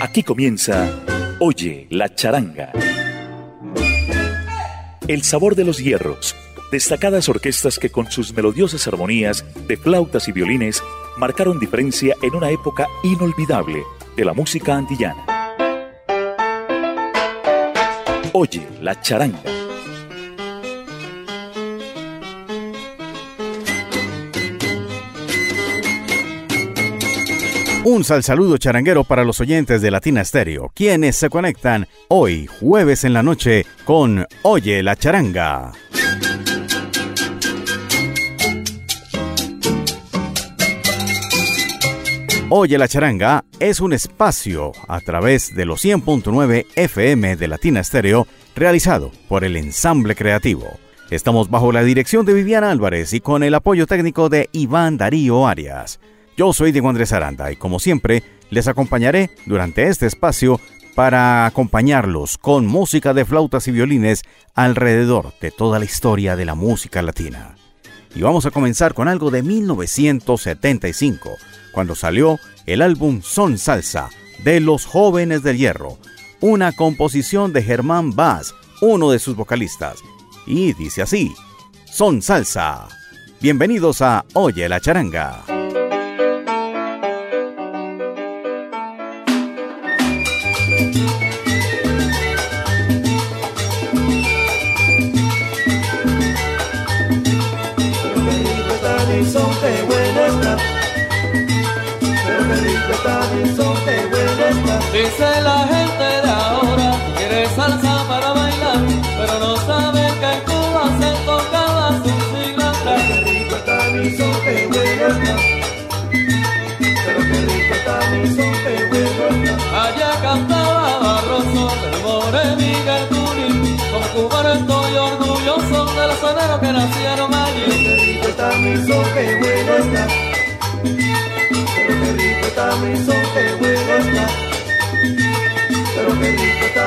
Aquí comienza Oye la charanga. El sabor de los hierros. Destacadas orquestas que con sus melodiosas armonías de flautas y violines marcaron diferencia en una época inolvidable de la música antillana. Oye la charanga Un sal saludo charanguero para los oyentes de Latina Stereo, quienes se conectan hoy, jueves en la noche, con Oye la charanga. Oye la charanga es un espacio a través de los 100.9 FM de Latina Stereo realizado por el ensamble creativo. Estamos bajo la dirección de Viviana Álvarez y con el apoyo técnico de Iván Darío Arias. Yo soy Diego Andrés Aranda y como siempre les acompañaré durante este espacio para acompañarlos con música de flautas y violines alrededor de toda la historia de la música latina. Y vamos a comenzar con algo de 1975, cuando salió el álbum Son Salsa de Los Jóvenes del Hierro, una composición de Germán Vaz, uno de sus vocalistas. Y dice así, Son Salsa. Bienvenidos a Oye la Charanga. Dice la gente de ahora, quiere salsa para bailar, pero no sabe que en Cuba se tocaba su atrás. Qué rico está mi son, qué bueno. Pero qué rico está mi son, qué bueno. Allá cantaba Barroso, el more Miguel Turín, como cubano estoy orgulloso de los soneros que nacieron allí. Qué rico está mi son, qué. Pero qué rico está mi son,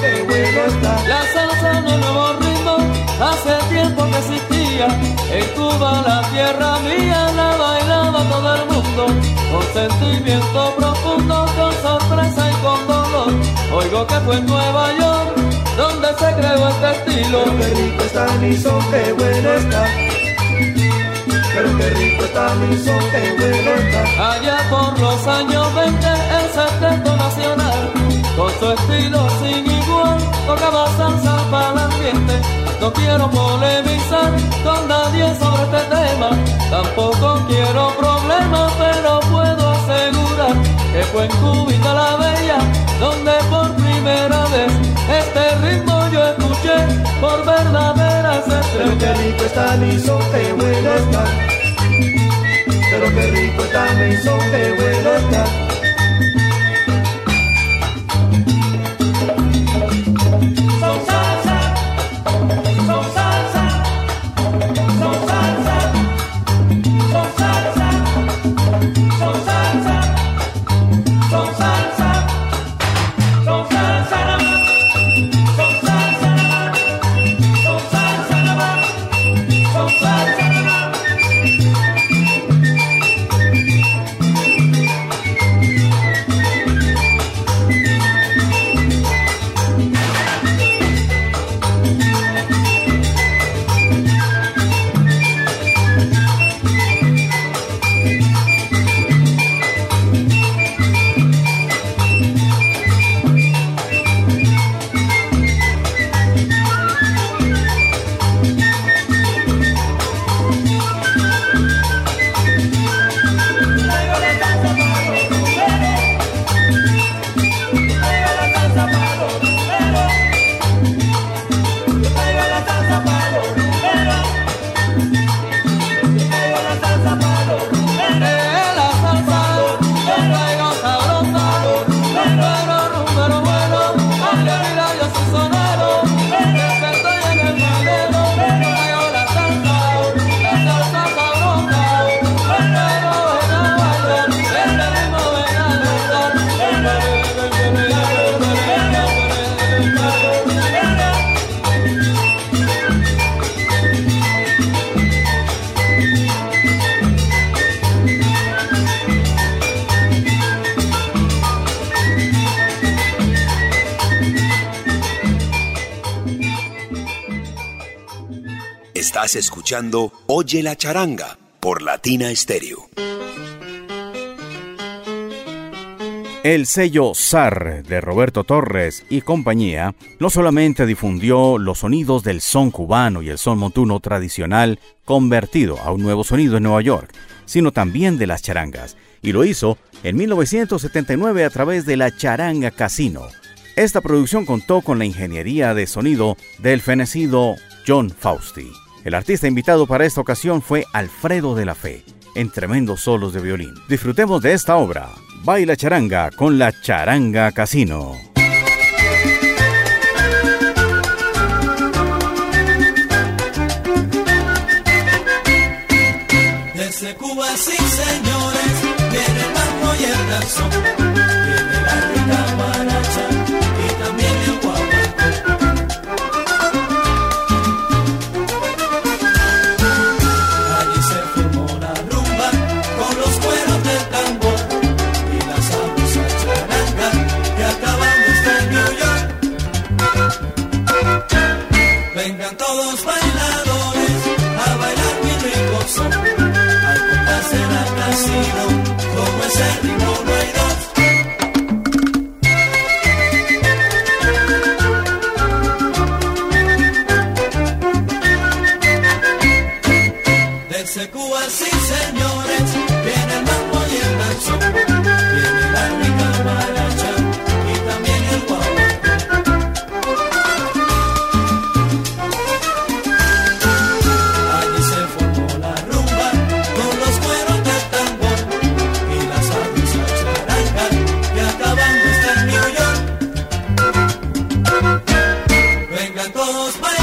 qué bueno está. La salsa no nuevo ritmo, hace tiempo que existía. En Cuba, la tierra mía, la bailaba todo el mundo. Con sentimiento profundo, con sorpresa y con dolor. Oigo que fue en Nueva York, donde se creó este estilo. Pero qué rico está mi son, qué bueno está. Pero qué rico está mi son, qué bueno está. Allá por los años 20, el secreto nacional, con su estilo sin igual, tocaba salsa para el ambiente. No quiero polemizar con nadie sobre este tema, tampoco quiero problemas, pero puedo asegurar que fue en Cubita la Bella, donde por primera vez este ritmo yo escuché por verdaderas Pero qué estrellas. rico está mi son, qué bueno está. Pero qué rico está mi son, qué bueno está. Oye la charanga por Latina Stereo. El sello SAR de Roberto Torres y compañía no solamente difundió los sonidos del son cubano y el son montuno tradicional convertido a un nuevo sonido en Nueva York, sino también de las charangas, y lo hizo en 1979 a través de la Charanga Casino. Esta producción contó con la ingeniería de sonido del fenecido John Fausti. El artista invitado para esta ocasión fue Alfredo de la Fe, en tremendos solos de violín. Disfrutemos de esta obra, Baila Charanga con la Charanga Casino. Desde Cuba, sí señores, viene el y el danzón. blancos para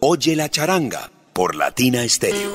Oye la charanga por Latina Stereo.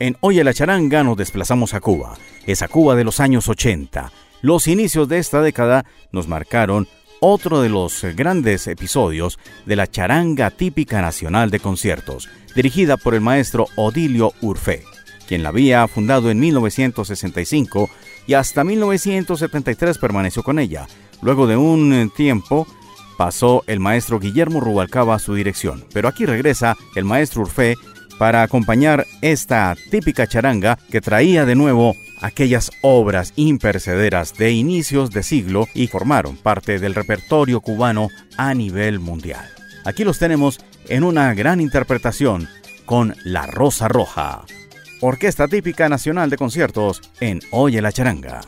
En Oye la charanga nos desplazamos a Cuba, esa Cuba de los años 80. Los inicios de esta década nos marcaron otro de los grandes episodios de la charanga típica nacional de conciertos, dirigida por el maestro Odilio Urfé, quien la había fundado en 1965 y hasta 1973 permaneció con ella. Luego de un tiempo pasó el maestro Guillermo Rubalcaba a su dirección, pero aquí regresa el maestro Urfé para acompañar esta típica charanga que traía de nuevo aquellas obras impercederas de inicios de siglo y formaron parte del repertorio cubano a nivel mundial. Aquí los tenemos en una gran interpretación con La Rosa Roja. Orquesta típica nacional de conciertos en Oye la Charanga.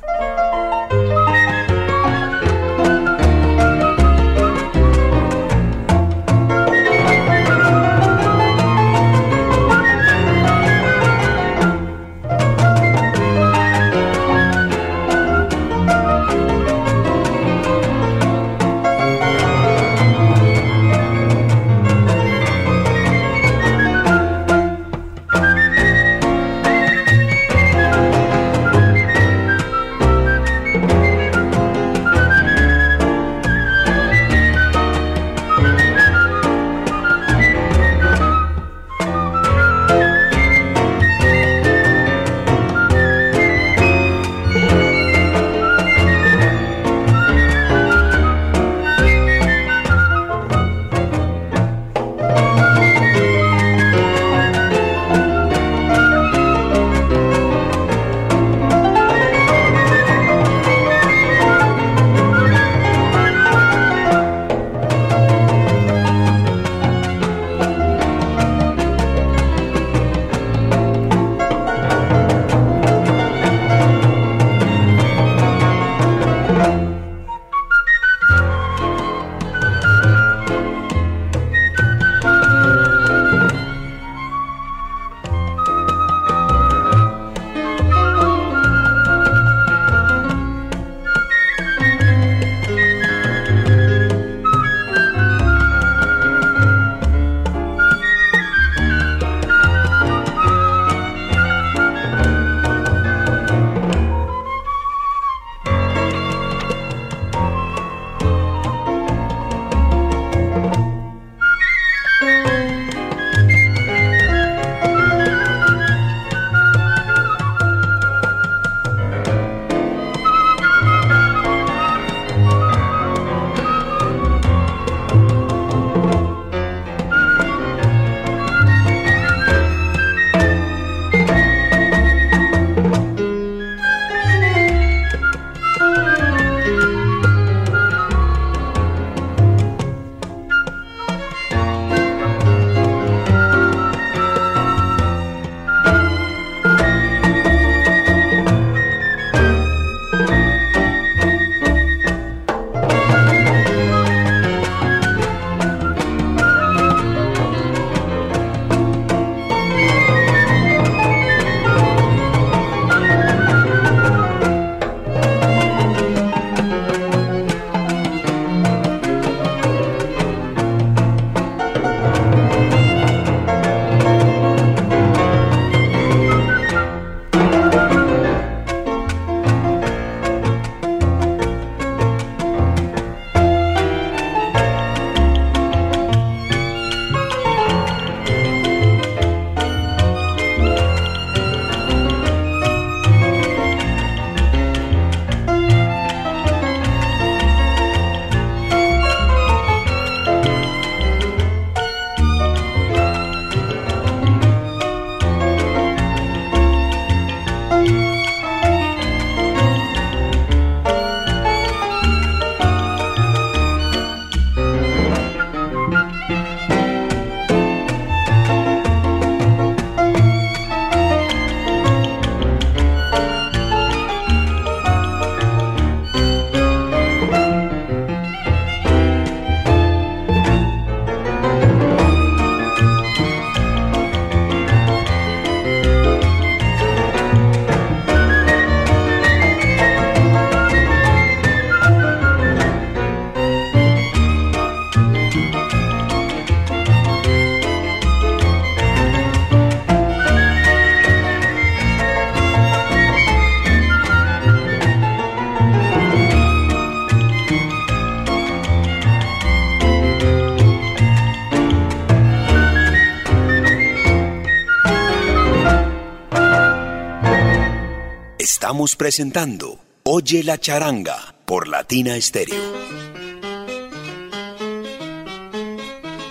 Presentando Oye la charanga por Latina Estéreo.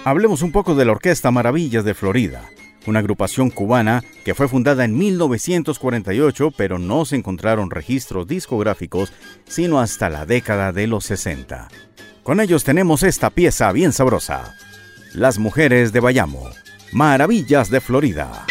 Hablemos un poco de la Orquesta Maravillas de Florida, una agrupación cubana que fue fundada en 1948, pero no se encontraron registros discográficos sino hasta la década de los 60. Con ellos tenemos esta pieza bien sabrosa, Las Mujeres de Bayamo, Maravillas de Florida.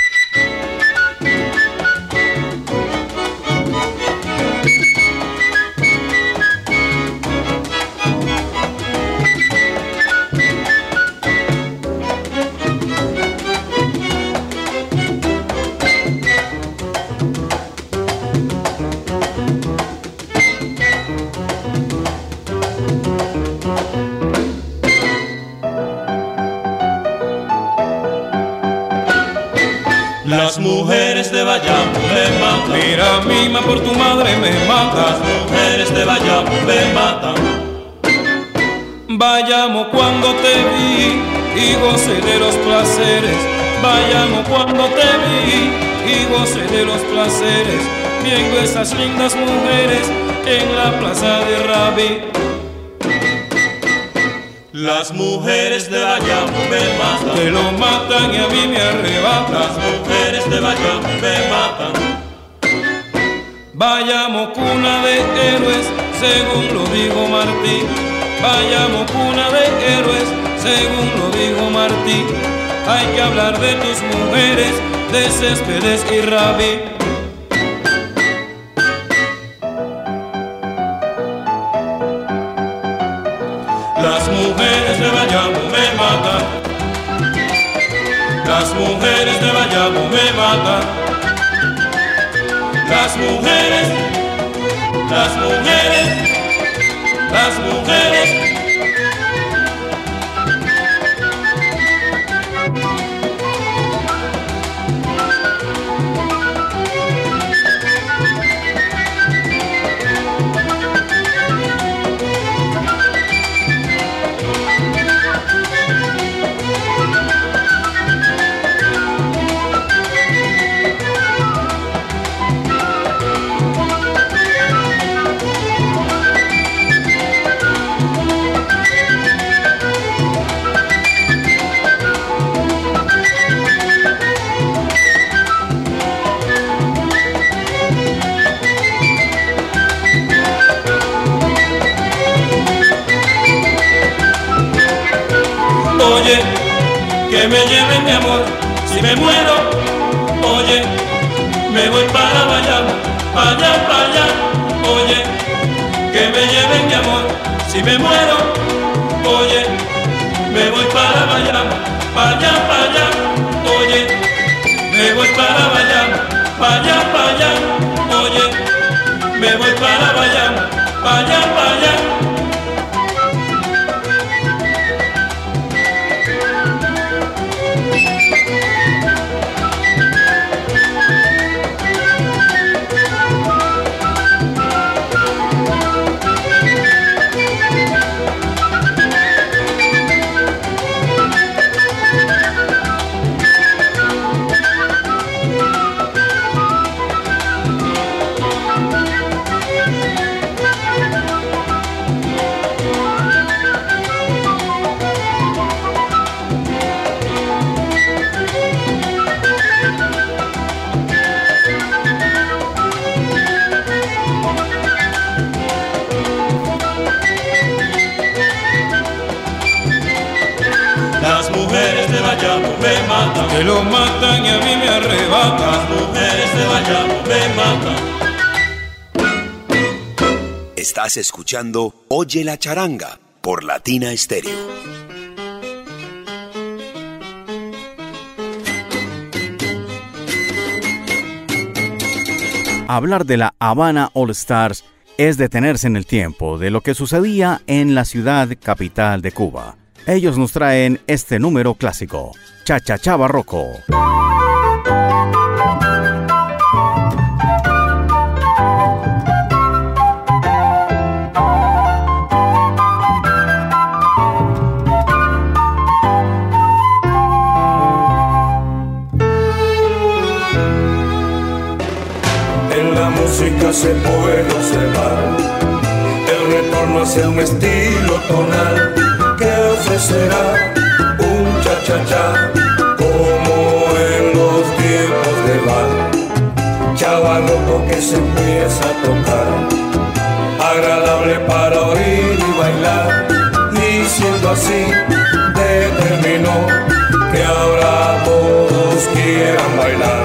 Mira, mima, por tu madre me Las mujeres de Bayamo me matan. Vayamos cuando te vi y gocé de los placeres. Vayamos cuando te vi y gocé de los placeres. Viendo esas lindas mujeres en la plaza de Rabi. Las mujeres de Bayamo me matan. Te lo matan y a mí me arrebatan. Las mujeres de Bayamo me matan. Vayamos cuna de héroes, según lo dijo Martí. Vayamos cuna de héroes, según lo dijo Martí. Hay que hablar de tus mujeres, de Céspedes y Rabi. mujeres de Bayamo me matan. Las mujeres de Bayamo me matan. Las mujeres, las mujeres, las mujeres. Si me muero, oye, me voy para Bayamo, allá, para allá, oye, que me lleven mi amor, si me muero, Las mujeres de Bayamo me matan. Estás escuchando Oye la charanga por Latina Estéreo. Hablar de la Habana All Stars es detenerse en el tiempo de lo que sucedía en la ciudad capital de Cuba. Ellos nos traen este número clásico, Cha Cha Cha Barroco. Nunca se puede el retorno hacia un estilo tonal que ofrecerá un cha-cha-cha como en los tiempos de bar. Chaval loco que se empieza a tocar, agradable para oír y bailar, y siendo así determinó que ahora todos quieran bailar.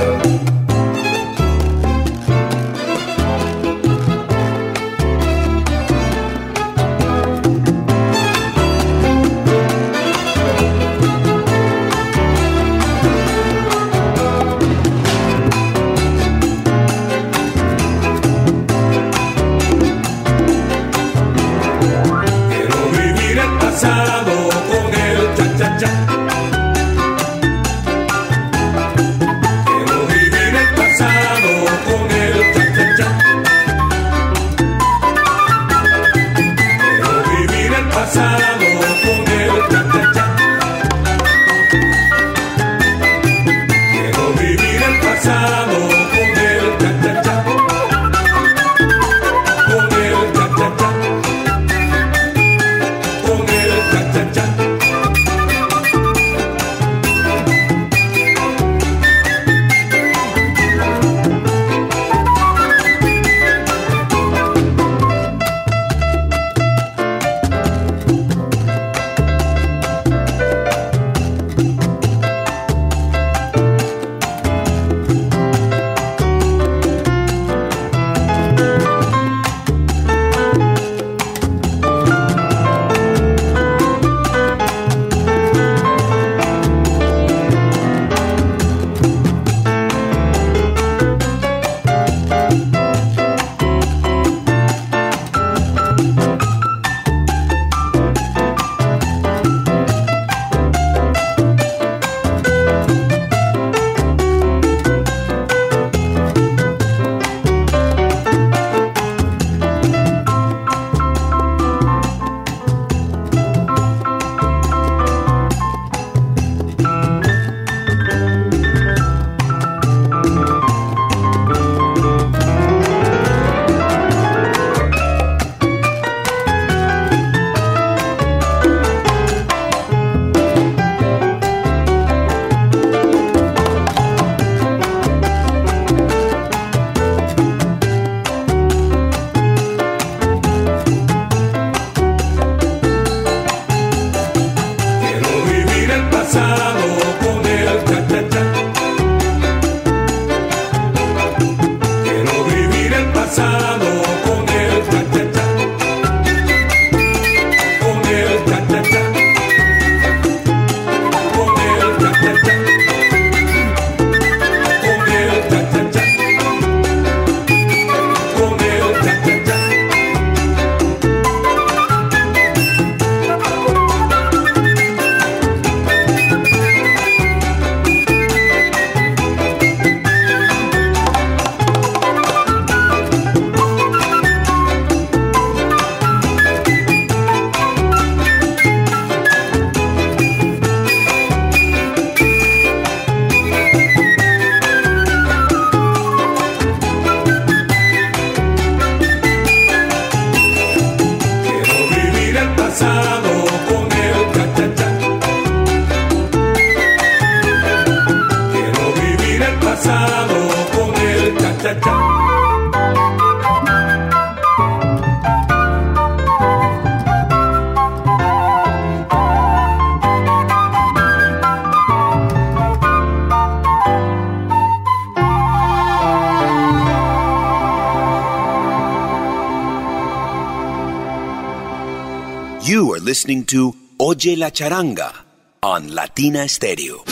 Oye la Charanga on Latina Stereo.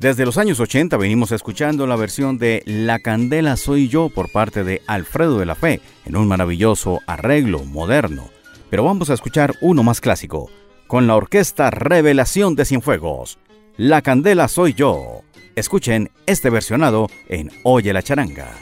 Desde los años 80 venimos escuchando la versión de La Candela Soy Yo por parte de Alfredo de la Fe en un maravilloso arreglo moderno. Pero vamos a escuchar uno más clásico, con la orquesta Revelación de Cienfuegos. La Candela Soy Yo. Escuchen este versionado en Oye la Charanga.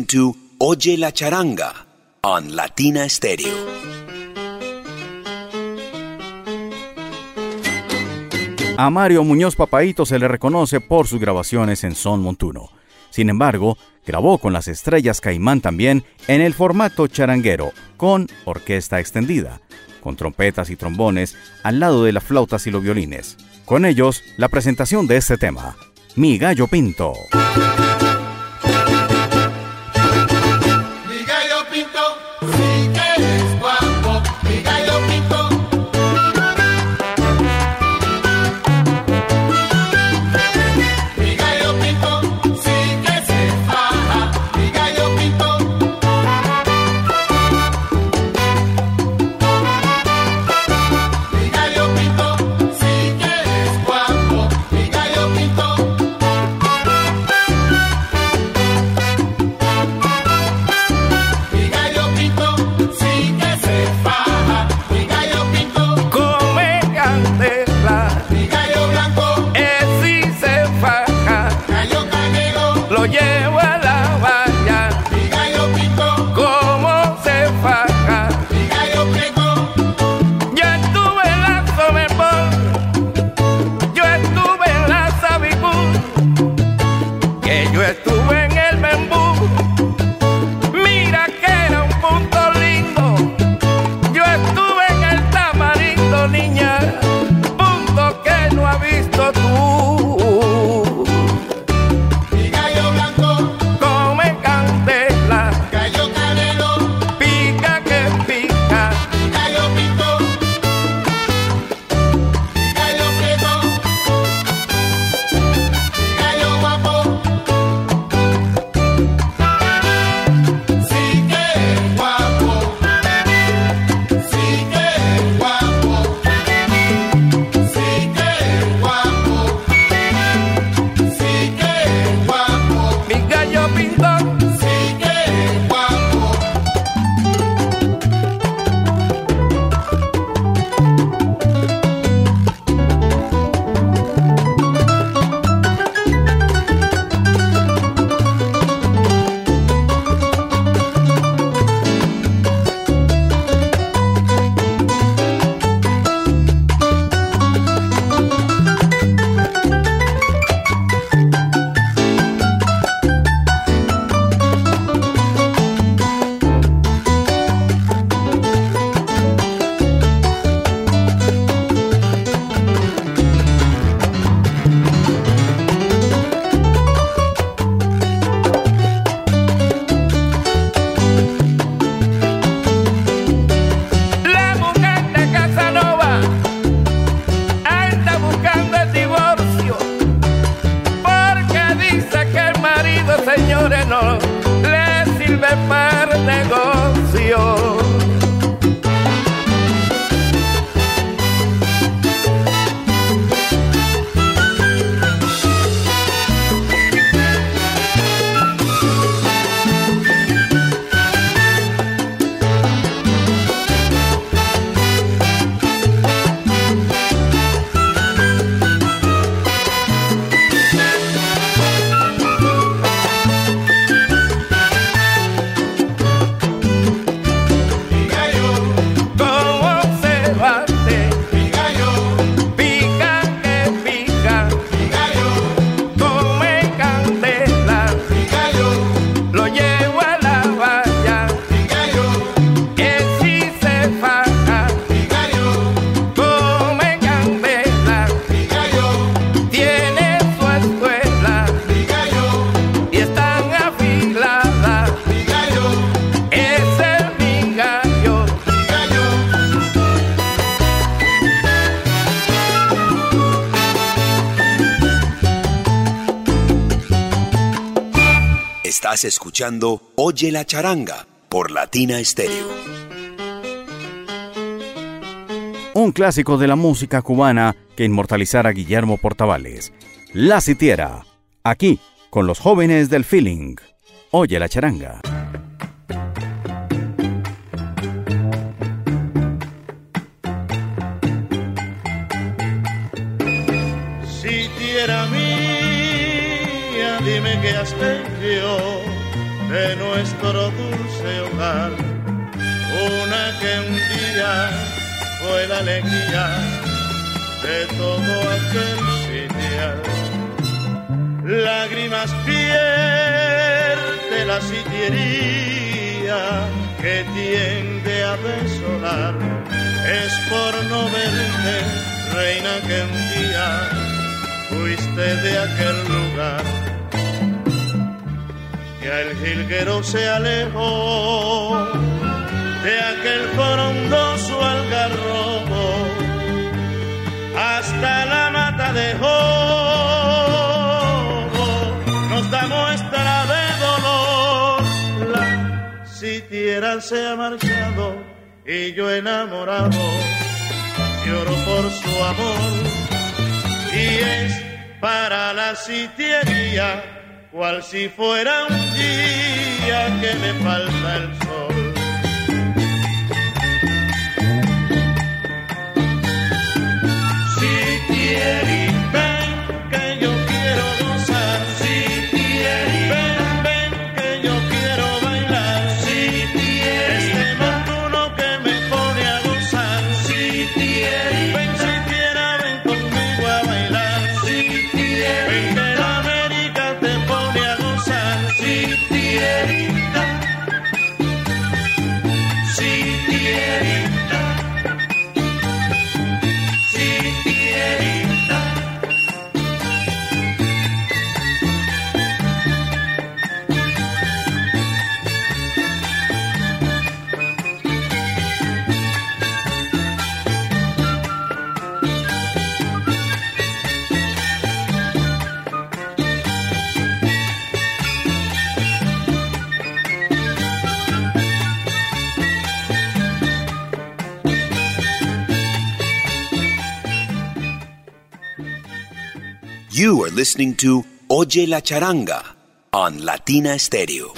To Oye la Charanga on Latina Stereo. A Mario Muñoz Papaito se le reconoce por sus grabaciones en son montuno. Sin embargo, grabó con las estrellas Caimán también en el formato charanguero, con orquesta extendida, con trompetas y trombones al lado de las flautas y los violines. Con ellos, la presentación de este tema, Mi Gallo Pinto. señores no les sirve para escuchando Oye la charanga por Latina Stereo. Un clásico de la música cubana que inmortalizara Guillermo Portavales. La Sitiera. Aquí, con los jóvenes del feeling. Oye la charanga. Sitiera mía, dime qué has de nuestro dulce hogar. Una que un día fue la alegría de todo aquel sitial. Lágrimas pierde la sitiería que tiende a desolar. Es por no verte, reina, que un día fuiste de aquel lugar ya el jilguero se alejó de aquel frondoso algarrobo hasta la mata dejó. Nos da muestra de dolor. La sitiera se ha marchado y yo enamorado lloro por su amor y es para la sitiería cual si fuera un día que me falta el sol. You are listening to Oye la charanga on Latina Stereo.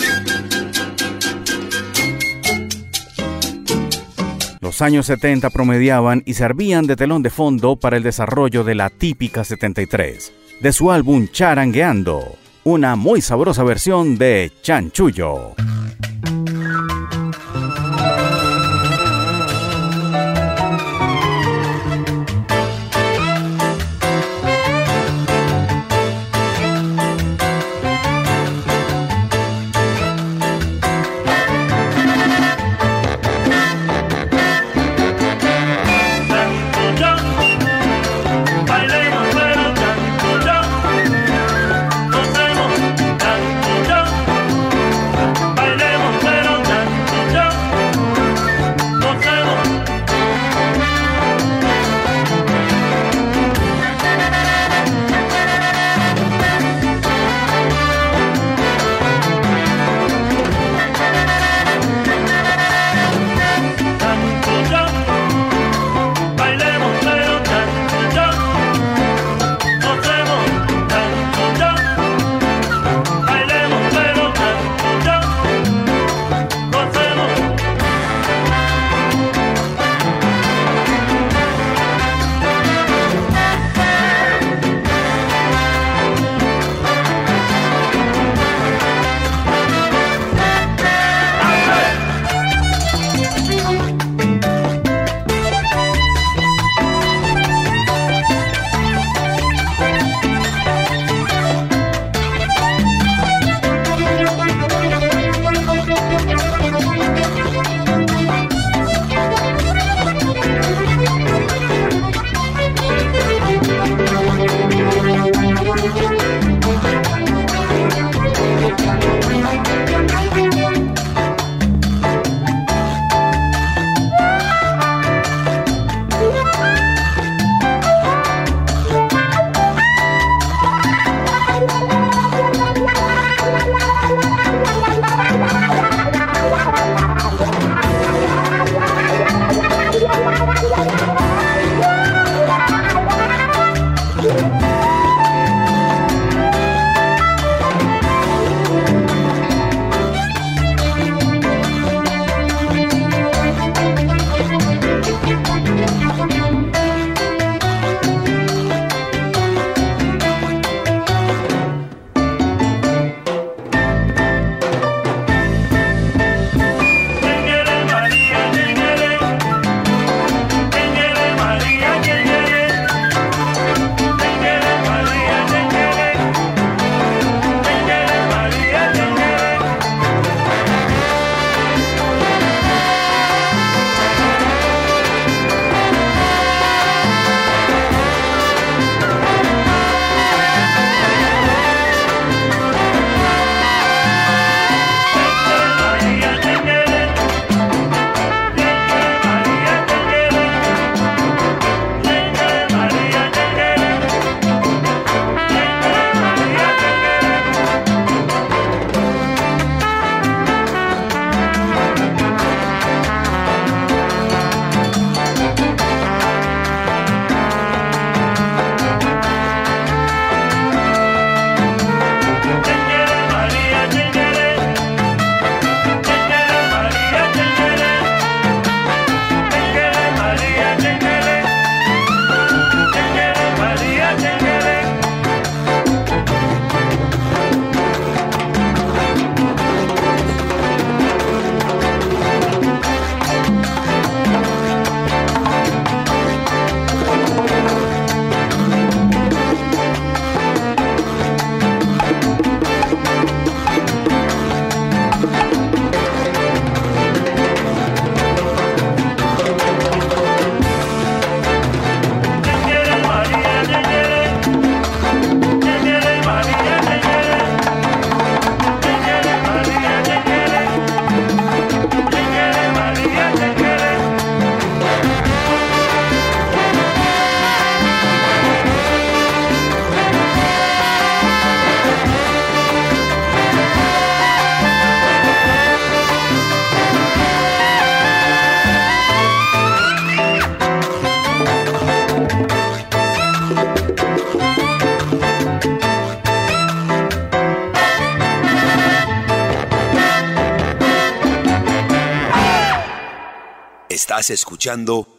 Los años 70 promediaban y servían de telón de fondo para el desarrollo de la típica 73, de su álbum Charangueando, una muy sabrosa versión de Chanchullo.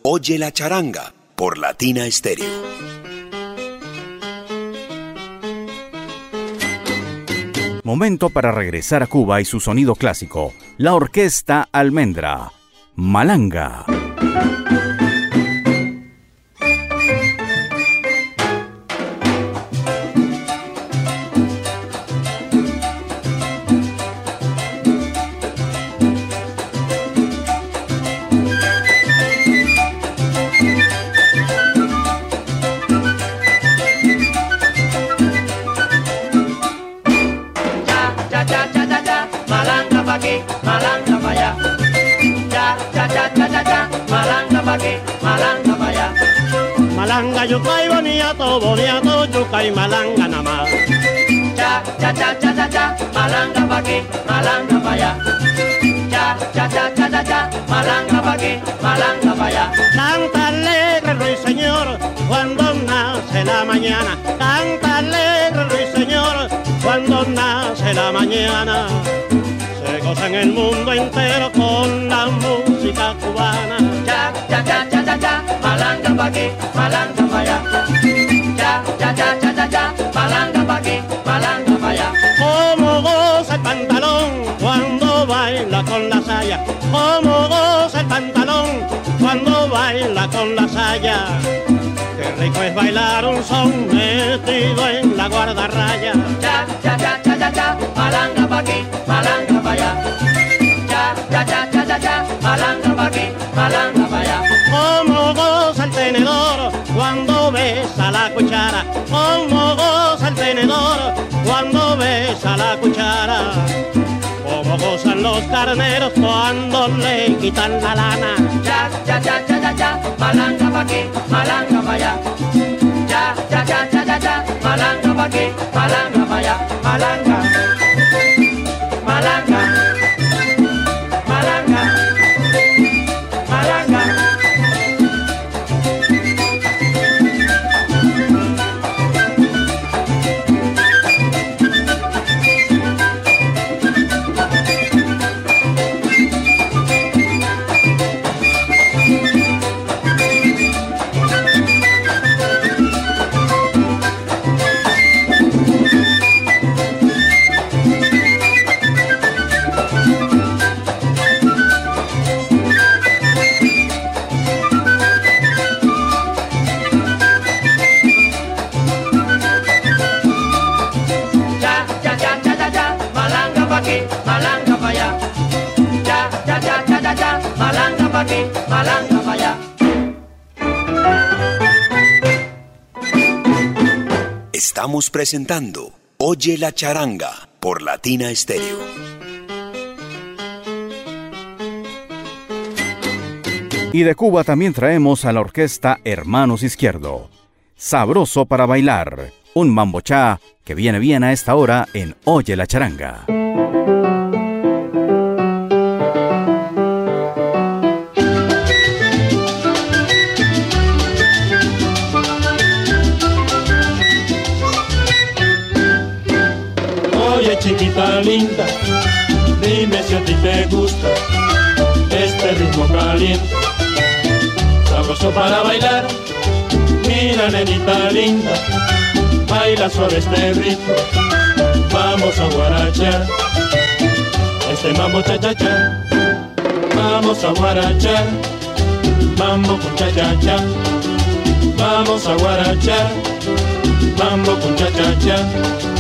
Oye la charanga por Latina Stereo. Momento para regresar a Cuba y su sonido clásico. La orquesta Almendra. Malanga. Malanga nada más. Cha cha cha cha cha cha, malanga pa' aquí, malanga pa' allá. Cha cha cha cha cha cha, malanga pa' aquí, malanga pa' allá. Canta alegre ruiseñor cuando nace la mañana. Canta alegre ruiseñor cuando nace la mañana. Se goza en el mundo entero con la música cubana. Cha cha cha cha cha cha, malanga pa' aquí, malanga pa' allá. Cha cha cha cha cha cha, malanga pa' aquí, malanga pa' allá. Como goza el pantalón cuando baila con la saya. Como goza el pantalón cuando baila con la saya. Qué rico es bailar un son metido en la guardarraya. Cha cha cha cha cha cha, malanga pa' aquí, malanga pa' allá. Cha cha cha cha cha cha, malanga pa' aquí, malanga cuchara. Como gozan los carneros cuando le quitan la lana. Cha cha cha cha cha cha, malanga pa' aquí, malanga pa'. Cha cha cha cha cha cha, malanga pa' aquí, malanga pa' allá. Malanga, malanga, presentando Oye la charanga por Latina Stereo. Y de Cuba también traemos a la orquesta Hermanos Izquierdo. Sabroso para bailar. Un mambochá que viene bien a esta hora en Oye la charanga. Linda, dime si a ti te gusta este ritmo caliente, sabroso para bailar. Mira nenita linda, baila sobre este ritmo, vamos a guarachar. Este mambo cha cha cha, vamos a guarachar, mambo con cha cha cha, vamos a guarachar, mambo con cha cha cha.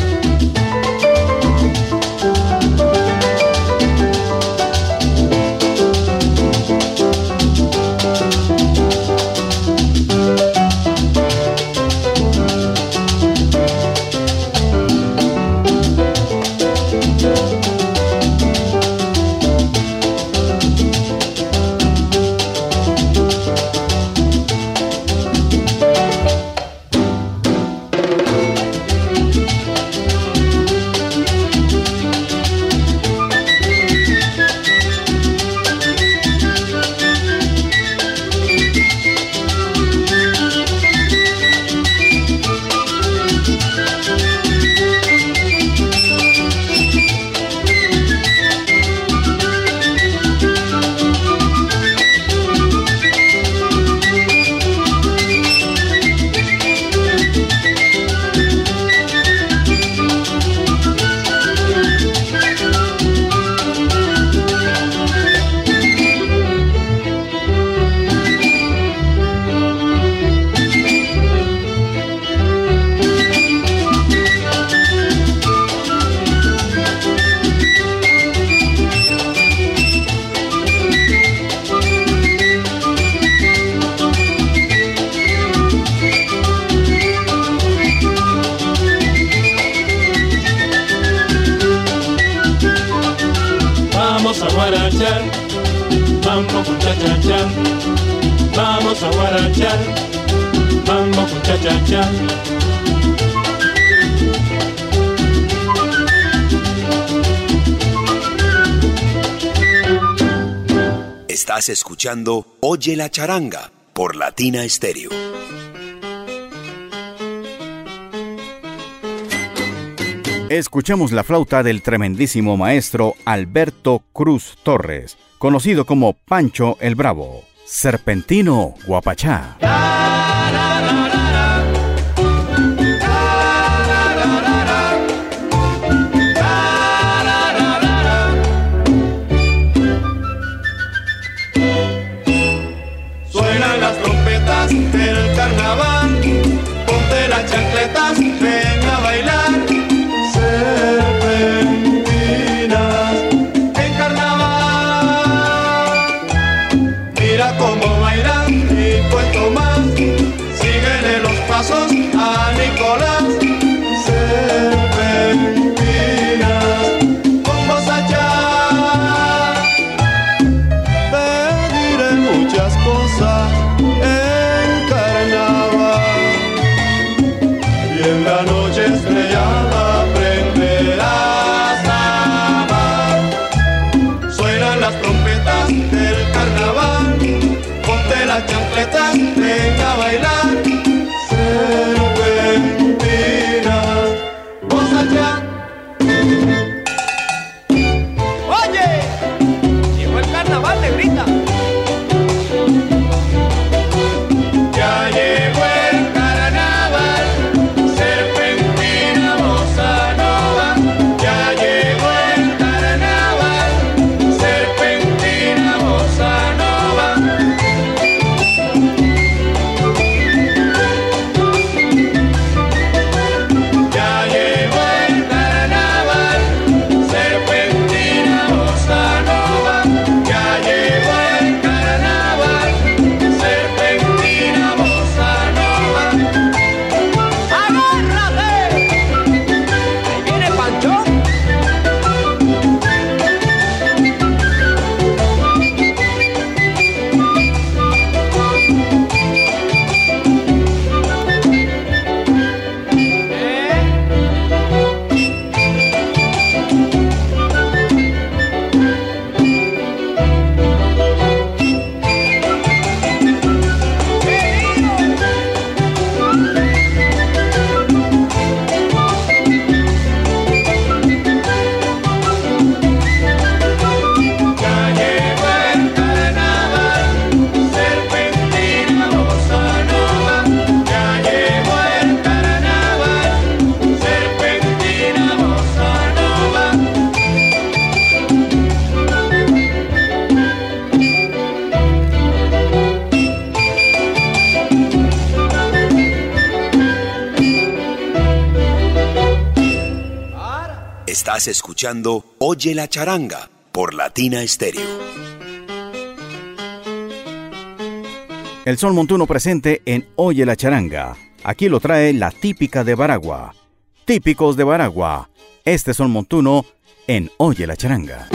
escuchando Oye la charanga por Latina Stereo. Escuchemos la flauta del tremendísimo maestro Alberto Cruz Torres, conocido como Pancho el Bravo. Serpentino Guapachá. Oye la charanga por Latina Estéreo. El sol montuno presente en Oye la charanga. Aquí lo trae la típica de Baragua. Típicos de Baragua. Este Sol montuno en Oye la charanga.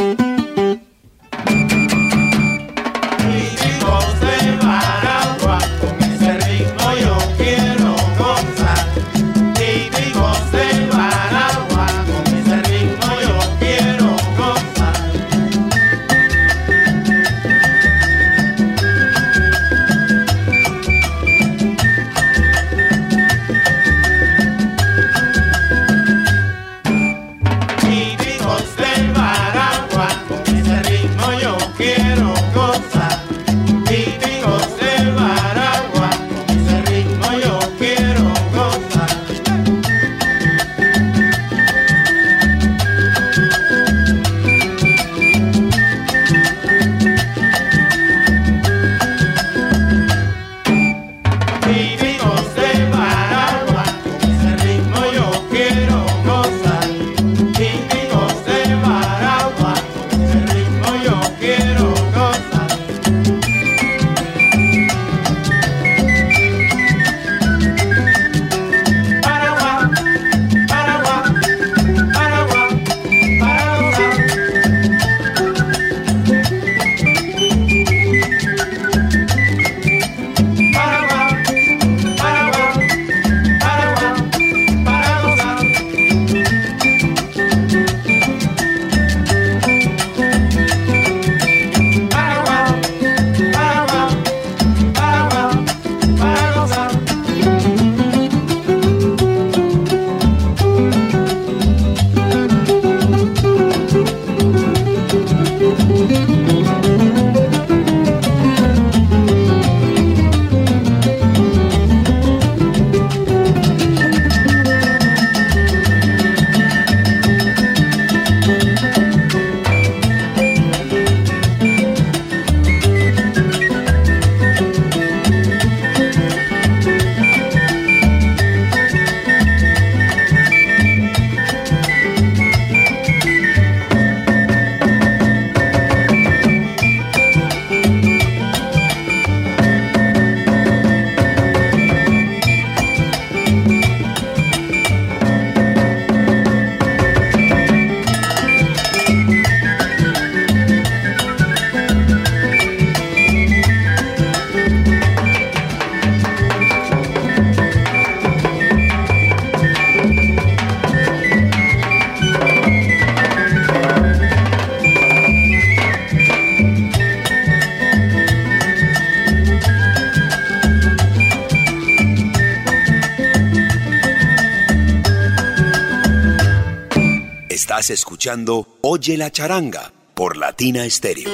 Escuchando Oye la charanga por Latina Stereo.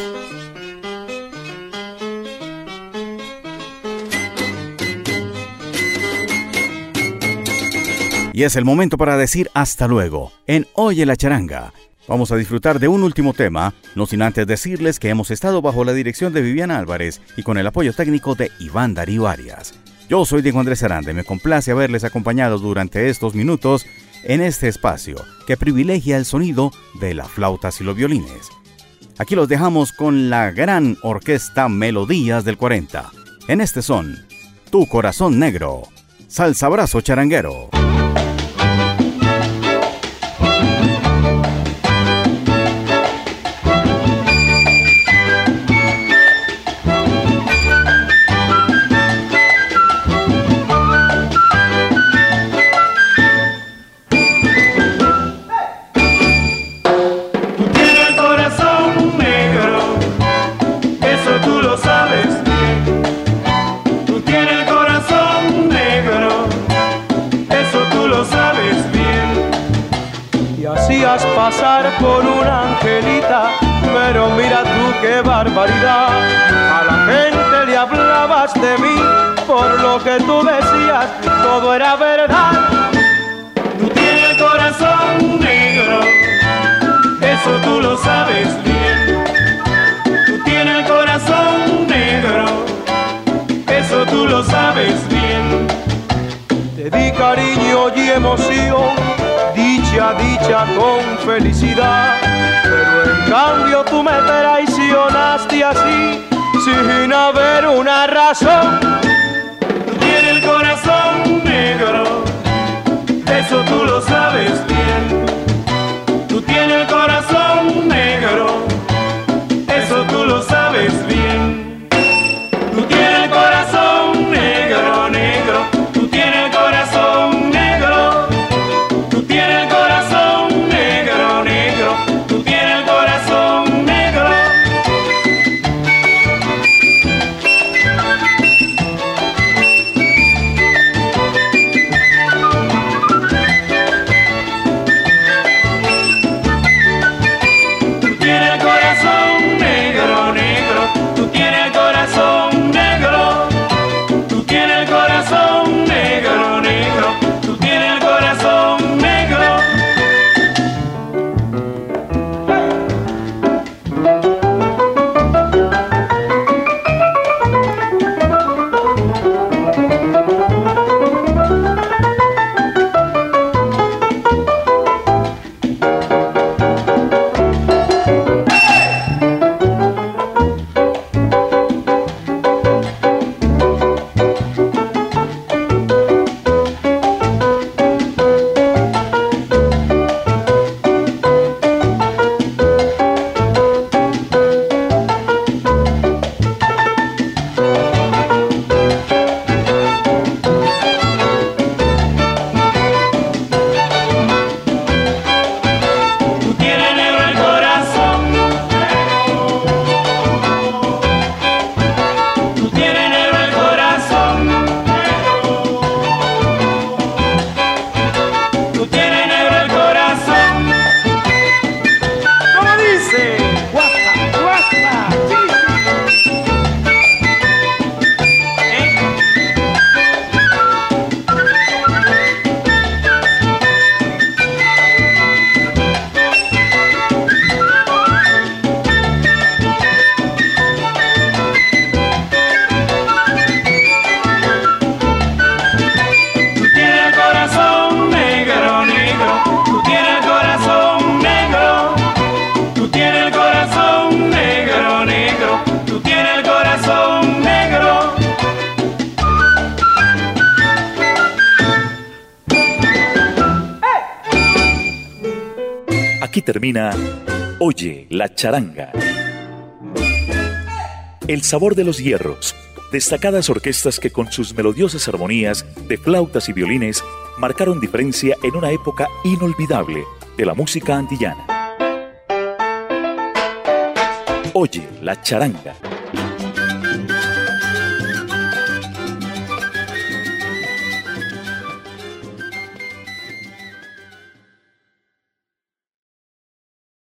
Y es el momento para decir hasta luego en Oye la charanga. Vamos a disfrutar de un último tema, no sin antes decirles que hemos estado bajo la dirección de Viviana Álvarez y con el apoyo técnico de Iván Darío Arias. Yo soy Diego Andrés Aranda y me complace haberles acompañado durante estos minutos en este espacio que privilegia el sonido de las flautas y los violines. Aquí los dejamos con la gran orquesta Melodías del 40. En este son Tu Corazón Negro, Salsa Brazo Charanguero. Pasar por una angelita, pero mira tú qué barbaridad. A la gente le hablabas de mí, por lo que tú decías, todo era verdad. Tú tienes el corazón negro, eso tú lo sabes bien. Tú tienes el corazón negro, eso tú lo sabes bien. Te di cariño y emoción dicha, con felicidad. Pero en cambio tú me traicionaste así, sin haber una razón. Tú tienes el corazón negro, eso tú lo sabes bien. Tú tienes el corazón negro, la charanga. El sabor de los hierros. Destacadas orquestas que con sus melodiosas armonías de flautas y violines marcaron diferencia en una época inolvidable de la música antillana. Oye la charanga